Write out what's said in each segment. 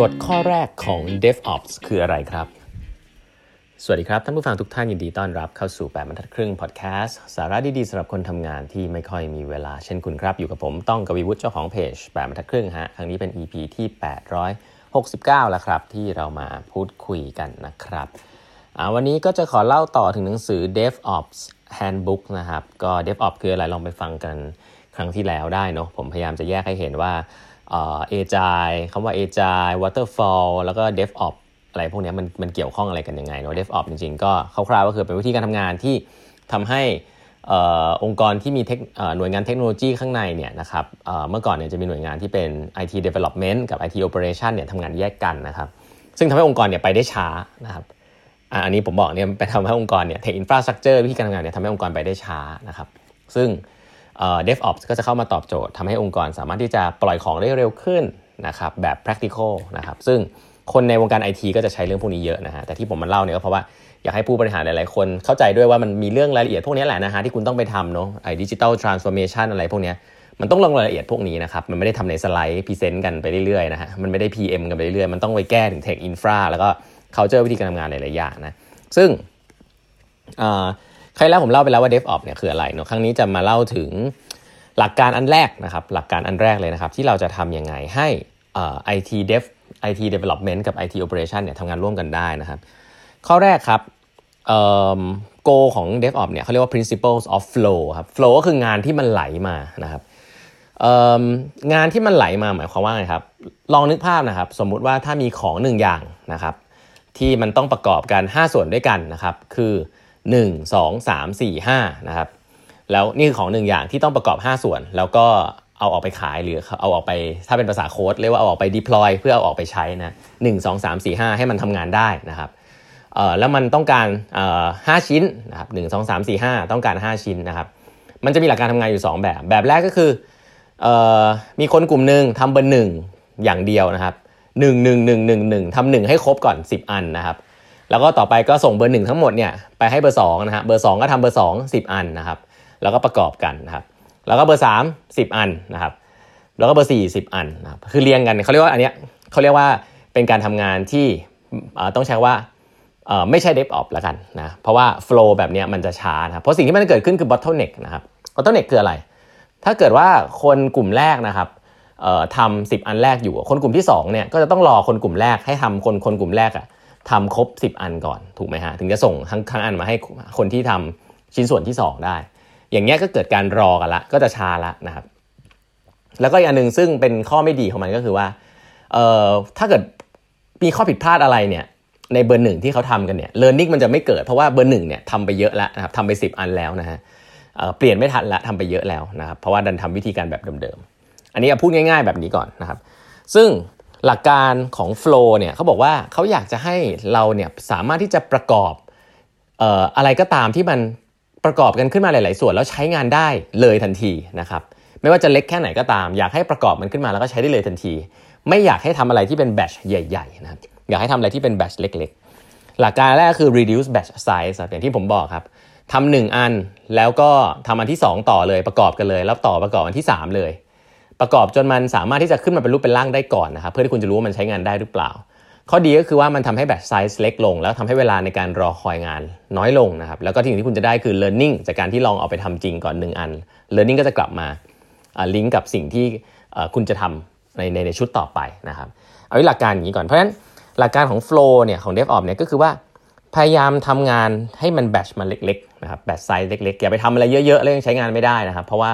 กฎข้อแรกของ DevOps คืออะไรครับ สวัสดีครับ ท่านผู้ฟังทุกท่านยินดีต้อนรับเข้าสู่ 8บรรทัดครึ่งพอดแคสต์สาระดี ๆสำหรับคนทำงานที่ไม่ค่อยมีเวลาเช่นคุณครับ อยู่กับผมต้องกวีวุฒิเจ้าของเพจ8บรรทัดครึ่งฮะครั้งนี้เป็น EP ที่ 869 แล้วครับ ที่เรามาพูดคุยกันนะครับวันนี้ก็จะขอเล่าต่อถึงหนังสือ DevOps Handbook นะครับ ก็ DevOps คืออะไรลองไปฟังกันครั้งที่แล้วได้เนาะผมพยายามจะแยกให้เห็นว่า agile คำว่า agile waterfall แล้วก็ DevOps อะไรพวกนี้มันมันเกี่ยวข้องอะไรกันยังไงเนาะ DevOps จริงๆ ก็คร่าวๆก็คือเป็นวิธีการทำงานที่ทำให้องค์กรที่มีหน่วยงานเทคโนโลยีข้างในเนี่ยนะครับเมื่อก่อนเนี่ยจะมีหน่วยงานที่เป็น IT Development กับ IT Operation เนี่ยทำงานแยกกันนะครับ ซึ่งทำให้องค์กรเนี่ยไปได้ช้านะครับอันนี้ผมบอกเนี่ยไปทำให้องค์กรเนี่ย tech infrastructure วิธีการทำงานเนี่ยทำให้องค์กรไปได้ช้านะครับ ซึ่ง DevOps ก็จะเข้ามาตอบโจทย์ทำให้องค์กรสามารถที่จะปล่อยของได้เร็วขึ้นนะครับแบบ practical นะครับซึ่งคนในวงการไอทีก็จะใช้เรื่องพวกนี้เยอะนะฮะแต่ที่ผมมาเล่าเนี่ยก็เพราะว่าอยากให้ผู้บริหารหลายๆ คนเข้าใจด้วยว่ามันมีเรื่องรายละเอียดพวกนี้แหละนะฮะที่คุณต้องไปทำเนาะไอ้ digital transformation อะไรพวกนี้มันต้องลงรายละเอียดพวกนี้นะครับ มันไม่ได้ทำในสไลด์ present กันไปเรื่อยๆนะฮะมันไม่ได้ PM กันไปเรื่อยๆ มันต้องไปแก้ถึง tech infra แล้วก็ culture วิธีการทำงานหลายๆอย่างนะซึ่ง ครั้งแล้วผมเล่าไปแล้วว่า DevOps เนี่ยคืออะไรเนาะครั้งนี้จะมาเล่าถึงหลักการอันแรกนะครับ หลักการอันแรกเลยนะครับ ที่เราจะทำยังไงให้ไอทีเดฟไอทีเดเวล็อปเมนต์กับ IT Operation เนี่ยทำงานร่วมกันได้นะครับ ข้อแรกครับโกของ DevOps เนี่ยเขาเรียกว่า principles of flow ครับ flow ก็คืองานที่มันไหลมานะครับงานที่มันไหลมาหมายความว่าไงครับ ลองนึกภาพนะครับ สมมุติว่าถ้ามีของหนึ่งอย่างนะครับ ที่มันต้องประกอบกัน 5 ส่วนด้วยกันนะครับ คือ 1 2 3 4 5นะครับแล้วนี่คือของหนึ่งอย่างที่ต้องประกอบ 5 ส่วน แล้วก็เอาออกไปขายหรือเอาออกไปถ้าเป็นภาษาโค้ดเรียกว่าเอาออกไป deploy เพื่อเอาออกไปใช้นะหนึ่งสองสามสี่ห้าให้มันทำงานได้นะครับเอ่อแล้วมันต้องการเอ่อห้าชิ้นนะครับหนึ่งสองสามสี่ห้าต้องการ 5 ชิ้นนะครับมันจะมีหลักการทำงานอยู่ 2 แบบ แบบแรกก็คือเอ่อมีคนกลุ่มหนึ่งทำเบอร์หนึ่งอย่างเดียวนะครับหนึ่งหนึ่งหนึ่งหนึ่งหนึ่งทำหนึ่งให้ครบก่อน 10 อันนะครับ แล้วก็ต่อไปก็ส่งเบอร์หนึ่งทั้งหมดเนี่ยไปให้เบอร์สองนะฮะเบอร์สองก็ทำเบอร์สองสิบอันนะครับ แล้วก็ประกอบกันนะครับ แล้วก็เบอร์สามสิบอันนะครับ แล้วก็เบอร์สี่สิบอันนะครับคือเรียงกันเขาเรียกว่าอันเนี้ยเขาเรียกว่าเป็นการทำงานที่ต้องใช้ว่าไม่ใช่ DevOps ละกันนะ เพราะว่า flow แบบนี้มันจะช้านะเพราะสิ่งที่มันเกิดขึ้นคือ bottleneck นะครับ bottleneck คืออะไร ถ้าเกิดว่าคนกลุ่มแรกนะครับทำสิบอันแรกอยู่ คนกลุ่มที่2เนี่ยก็จะต้องรอคนกลุ่มแรกให้ทำคนคนกลุ่มแรกอะ ทำครบ 10 อันก่อนถูกไหมฮะถึงจะส่งทั้งทั้งอันมาให้คนที่ทำชิ้นส่วนที่ 2 ได้ อย่างเงี้ยก็เกิดการรอกันละก็จะช้าละนะครับ แล้วก็อีกอันหนึ่งซึ่งเป็นข้อไม่ดีของมันก็คือว่าเอ่อถ้าเกิดมีข้อผิดพลาดอะไรเนี่ยในเบอร์หนึ่งที่เขาทำกันเนี่ยเลิร์นนิ่งมันจะไม่เกิดเพราะว่าเบอร์หนึ่งเนี่ยทำไปเยอะแล้วนะครับทำไป 10 อันแล้วนะฮะเปลี่ยนไม่ทันละทำไปเยอะแล้วนะครับเพราะว่าดันทำวิธีการแบบเดิมๆอันนี้พูดง่าย ๆแบบนี้ก่อนนะครับ ซึ่ง หลักการของ Flow เนี่ยเขาบอกว่าเขาอยากจะให้เราเนี่ยสามารถที่จะประกอบอะไรก็ตามที่มันประกอบกันขึ้นมาหลาย ๆ ส่วนแล้วใช้งานได้เลยทันทีนะครับไม่ว่าจะเล็กแค่ไหนก็ตาม อยากให้ประกอบมันขึ้นมาแล้วก็ใช้ได้เลยทันที ไม่อยากให้ทำอะไรที่เป็นแบชใหญ่ๆนะครับอยากให้ทำอะไรที่เป็นแบชเล็ก ๆ หลักการแรกคือ reduce batch size อย่างที่ผมบอกครับทำหนึ่งอันแล้วก็ทำอันที่ 2 ต่อเลยประกอบกันเลย แล้วต่อประกอบอันที่ 3 เลย ประกอบจนมันสามารถที่จะขึ้นมาเป็นรูปเป็นร่างได้ก่อนนะครับเพื่อที่คุณจะรู้ว่ามันใช้งานได้หรือเปล่า ข้อดีก็คือว่ามันทำให้แบตไซส์เล็กลง แล้วทำให้เวลาในการรอคอยงานน้อยลงนะครับแล้วก็สิ่งที่คุณจะได้คือ learning จากการที่ลองเอาไปทำจริงก่อน1อัน learning ก็จะกลับมาลิงก์กับสิ่งที่คุณจะทำในในในชุดต่อไปนะครับเอาหลักการอย่างนี้ก่อนเพราะฉะนั้นหลักการของ flow เนี่ยของ DevOps เนี่ยก็คือว่าพยายามทำงานให้มัน batch มันเล็กๆนะครับ batch size เล็กๆอย่าไปทำอะไรเยอะๆแล้วยังใช้งานไม่ได้นะครับเพราะว่า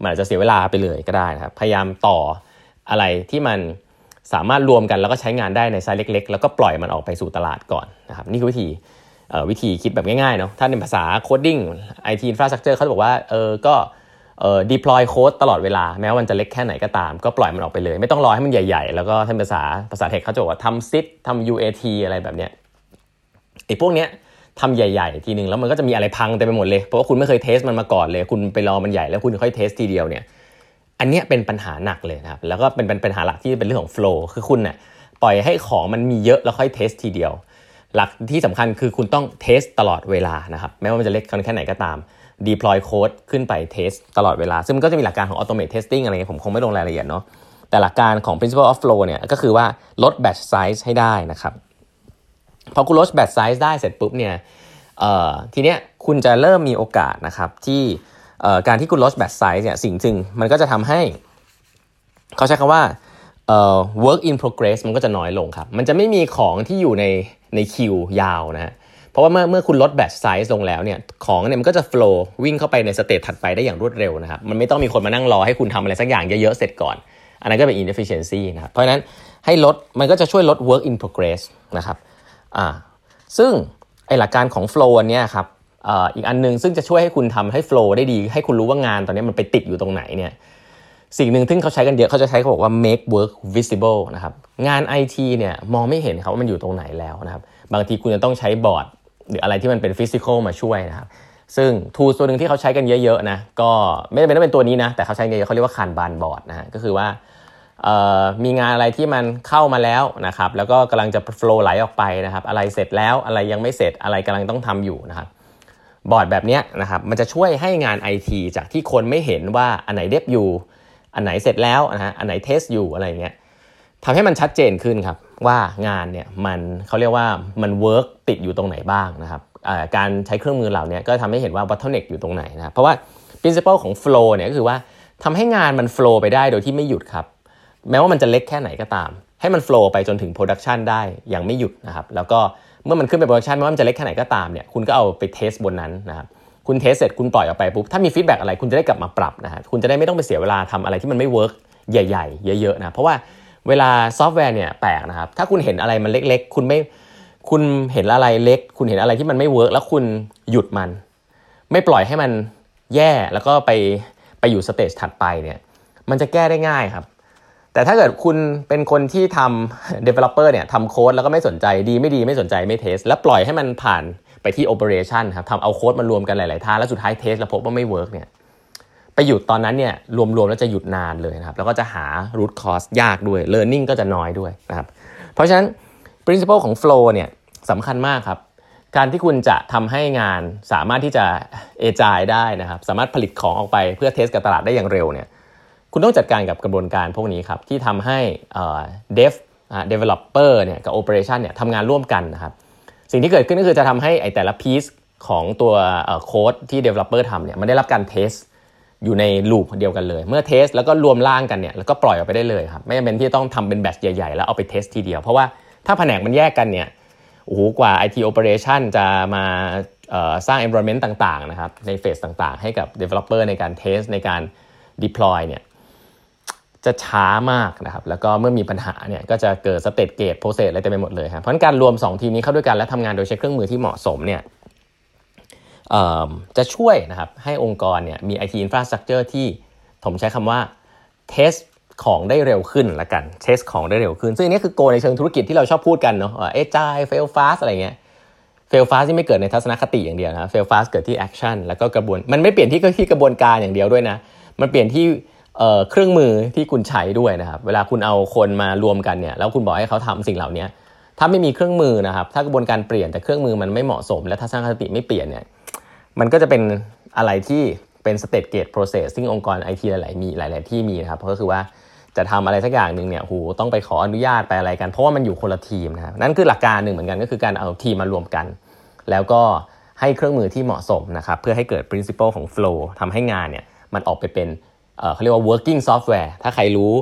มันอาจจะเสียเวลาไปเลยก็ได้นะครับ พยายามต่ออะไรที่มันสามารถรวมกันแล้วก็ใช้งานได้ในไซส์เล็ก ๆ แล้วก็ปล่อยมันออกไปสู่ตลาดก่อนนะครับนี่คือวิธีวิธีคิดแบบง่ายๆเนาะถ้าในภาษา coding IT infrastructure เขาบอกว่าเออก็เอ่อ deploy code ตลอดเวลา แม้ว่ามันจะเล็กแค่ไหนก็ตาม ก็ปล่อยมันออกไปเลย ไม่ต้องรอให้มันใหญ่ ๆ แล้วก็ถ้าภาษาภาษา tech เขาจะบอกว่าทำ SIT ทำ UAT อะไรแบบเนี้ยไอ้พวกเนี้ย ทำใหญ่ๆทีนึงแล้วมันก็จะมีอะไรพังเต็มไปหมดเลยเพราะว่าคุณไม่เคย test มันมาก่อนเลย คุณไปรอมันใหญ่แล้วคุณค่อย test ทีเดียวเนี่ยอันนี้เป็นปัญหาหนักเลยนะครับแล้วก็เป็นเป็นปัญหาหลักที่เป็นเรื่องของ flow คือคุณเนี่ยปล่อยให้ของมันมีเยอะแล้วค่อย test ทีเดียว หลักที่สำคัญคือคุณต้อง test ตลอดเวลานะครับแม้ว่ามันจะเล็กแค่ไหนก็ตาม deploy code ขึ้นไป test ตลอดเวลา ซึ่งมันก็จะมีหลักการของ automate testing อะไรเงี้ยผมคงไม่ลงรายละเอียดเนาะแต่หลักการของ principle of flow เนี่ยก็คือว่าลด batch size ให้ได้นะครับ พอคุณลด batch size ได้เสร็จปุ๊บเนี่ยทีเนี้ยคุณจะเริ่มมีโอกาสนะครับที่การที่คุณลด batch size เนี่ยสิ่งซึ่งมันก็จะทำให้ เขาใช้คำว่า work in progress มันก็จะน้อยลงครับ มันจะไม่มีของที่อยู่ในในคิวยาวนะฮะเพราะว่าเมื่อเมื่อคุณลด batch size ลงแล้วเนี่ยของเนี่ยมันก็จะ flow วิ่งเข้าไปในสเตจถัดไปได้อย่างรวดเร็วนะครับ มันไม่ต้องมีคนมานั่งรอให้คุณทำอะไรสักอย่างเยอะๆเสร็จก่อน อันนั้นก็เป็น inefficiency นะครับเพราะฉะนั้นให้ลดมันก็จะช่วยลด work in progress นะครับ อ่าซึ่งไอหลักการของ flow อันนี้ครับอีกอันนึงซึ่งจะช่วยให้คุณทำให้ flow ได้ดี ให้คุณรู้ว่างานตอนนี้มันไปติดอยู่ตรงไหนเนี่ยสิ่งหนึ่งที่เขาใช้กันเยอะเขาจะใช้เขาบอกว่า make work visible นะครับงาน IT เนี่ยมองไม่เห็นครับว่ามันอยู่ตรงไหนแล้วนะครับบางทีคุณจะต้องใช้บอร์ด หรืออะไรที่มันเป็นฟิสิกอลมาช่วยนะครับซึ่งทูตัวหนึ่งที่เขาใช้กันเยอะๆนะก็ไม่จำเป็นต้องเป็นตัวนี้นะแต่เขาใช้เยอะเขาเรียกว่า Kanban board นะฮะก็คือว่า มีงานอะไรที่มันเข้ามาแล้วนะครับ แล้วก็กำลังจะ flow ไหลออกไปนะครับ อะไรเสร็จแล้วอะไรยังไม่เสร็จอะไรกำลังต้องทำอยู่นะครับ บอร์ดแบบนี้นะครับ มันจะช่วยให้งาน IT จากที่คนไม่เห็นว่าอันไหน dev อยู่ อันไหนเสร็จแล้วนะฮะอันไหน test อยู่อะไรเงี้ยทำให้มันชัดเจนขึ้นครับว่างานเนี่ยมันเขาเรียกว่ามัน work ติดอยู่ตรงไหนบ้างนะครับการใช้เครื่องมือเหล่านี้ก็ทำให้เห็นว่า bottleneck อยู่ตรงไหนนะเพราะว่า principle ของ flow เนี่ยก็คือว่าทำให้งานมัน flow ไปได้โดยที่ไม่หยุดครับ แม้ว่ามันจะเล็กแค่ไหนก็ตาม ให้มัน flow ไปจนถึง production ได้อย่างไม่หยุดนะครับแล้วก็เมื่อมันขึ้นไป production ไม่ว่ามันจะเล็กแค่ไหนก็ตามเนี่ยคุณก็เอาไป test บนนั้นนะครับคุณ test เสร็จคุณปล่อยออกไปปุ๊บถ้ามี feedback อะไรคุณจะได้กลับมาปรับนะฮะคุณจะได้ไม่ต้องไปเสียเวลาทำอะไรที่มันไม่ work ใหญ่ ๆ เยอะๆนะเพราะว่าเวลาซอฟต์แวร์เนี่ยแปลกนะครับถ้าคุณเห็นอะไรมันเล็ก ๆ คุณไม่คุณเห็นอะไรเล็ก คุณเห็นอะไรที่มันไม่ work แล้วคุณหยุดมัน ไม่ปล่อยให้มันแย่แล้วก็ไปไปอยู่ stage ถัดไปเนี่ยมันจะแก้ได้ง่ายครับ แต่ถ้าเกิดคุณเป็นคนที่ทำ developer เนี่ยทำโค้ดแล้วก็ไม่สนใจดีไม่ดีไม่สนใจไม่ test แล้วปล่อยให้มันผ่านไปที่ operation ครับทำเอาโค้ดมารวมกันหลาย ๆ ท่าแล้วสุดท้าย test แล้วพบว่าไม่ work เนี่ยไปหยุดตอนนั้นเนี่ยรวม ๆ แล้วจะหยุดนานเลยนะครับ แล้วก็จะหา root cause ยากด้วย learning ก็จะน้อยด้วยนะครับ เพราะฉะนั้น principle ของ flow เนี่ยสำคัญมากครับ การที่คุณจะทำให้งานสามารถที่จะ agile ได้นะครับ สามารถผลิตของออกไปเพื่อ test กับตลาดได้อย่างเร็วเนี่ย คุณต้องจัดการกับกระบวนการพวกนี้ครับที่ทำให้ dev developer เนี่ยกับ operation เนี่ยทำงานร่วมกันนะครับสิ่งที่เกิดขึ้นก็คือจะทำให้ไอ้แต่ละ piece ของตัวโค้ดที่ developer ทำเนี่ยมันได้รับการ test อยู่ใน loop เดียวกันเลย เมื่อ test แล้วก็รวมร่างกันเนี่ยแล้วก็ปล่อยออกไปได้เลยครับ ไม่จำเป็นที่ต้องทำเป็น batch ใหญ่ ๆ แล้วเอาไป test ทีเดียว เพราะว่าถ้าแผนกมันแยกกันเนี่ยโอ้โหกว่า IT operation จะมาสร้าง environment ต่างๆนะครับใน phase ต่างๆ ให้กับ developer ในการ test ในการ deploy เนี่ย จะช้ามากนะครับแล้วก็เมื่อมีปัญหาเนี่ยก็จะเกิด stage gate process อะไรเต็มไปหมดเลยครับเพราะการรวม 2 ทีมนี้เข้าด้วยกันและทำงานโดยใช้เครื่องมือที่เหมาะสมเนี่ยจะช่วยนะครับให้องค์กรเนี่ยมี IT infrastructure ที่ผมใช้คำว่าtest ของได้เร็วขึ้นละกัน test ของได้เร็วขึ้น ซึ่งอันนี้คือ goal ในเชิงธุรกิจที่เราชอบพูดกันเนาะ Agile fail fast อะไรเงี้ย fail fast ที่ไม่เกิดในทัศนคติอย่างเดียวนะ fail fast เกิดที่ action แล้วก็กระบวน มันไม่เปลี่ยนที่ที่กระบวนการอย่างเดียวด้วยนะ มันเปลี่ยนที่ เครื่องมือที่คุณใช้ด้วยนะครับ เวลาคุณเอาคนมารวมกันเนี่ยแล้วคุณบอกให้เขาทำสิ่งเหล่านี้ถ้าไม่มีเครื่องมือนะครับ ถ้ากระบวนการเปลี่ยนแต่เครื่องมือมันไม่เหมาะสม และทัศนคติไม่เปลี่ยนเนี่ยมันก็จะเป็นอะไรที่เป็น stage gate process ซึ่งองค์กรไอทีหลายๆมีหลาย ๆ ที่มีนะครับก็คือว่าจะทำอะไรสักอย่างหนึ่งเนี่ยหูต้องไปขออนุญาตไปอะไรกัน เพราะว่ามันอยู่คนละทีมนะครับนั่นคือหลักการหนึ่งเหมือนกันก็คือการเอาทีมมารวมกัน แล้วก็ให้เครื่องมือที่เหมาะสมนะครับเพื่อให้เกิด principle ของ flow ทำให้งานเนี่ยมันออกไปเป็น เขาเรียกว่า working software ถ้าใครรู้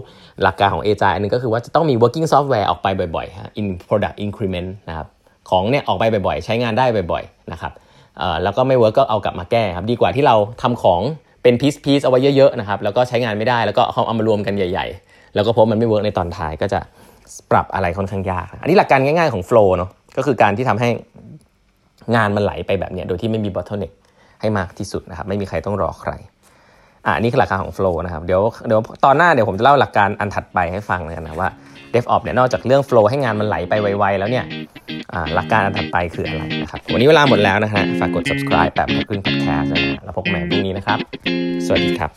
หลักการของ Agile อันนึงก็คือว่าจะต้องมี working software ออกไปบ่อยๆ in product increment นะครับของเนี่ยออกไปบ่อยๆ ใช้งานได้บ่อยๆนะครับแล้วก็ไม่ work ก็เอากลับมาแก้ครับดีกว่าที่เราทำของเป็น piece piece เอาไว้เยอะๆนะครับแล้วก็ใช้งานไม่ได้แล้วก็เอามารวมกันใหญ่ๆ แล้วก็พบมันไม่ work ในตอนท้ายก็จะปรับอะไรค่อนข้างยาก อันนี้หลักการง่ายๆของ flow เนาะก็คือการที่ทำให้งานมันไหลไปแบบเนี้ยโดยที่ไม่มี bottleneck ให้มากที่สุดนะครับไม่มีใครต้องรอใคร อ่านี่คือหลักการของ flow นะครับ เดี๋ยวเดี๋ยวตอนหน้าเดี๋ยวผมจะเล่าหลักการอันถัดไปให้ฟังเลยนะว่า DevOps เนี่ยนอกจากเรื่อง flow ให้งานมันไหลไปไวๆแล้วเนี่ยหลักการอันถัดไปคืออะไรนะครับ วันนี้เวลาหมดแล้วนะฮะฝากกด subscribe แบบพึ่ง podcast นะแล้วพบกันใหม่พรุ่งนี้นะครับ สวัสดีครับ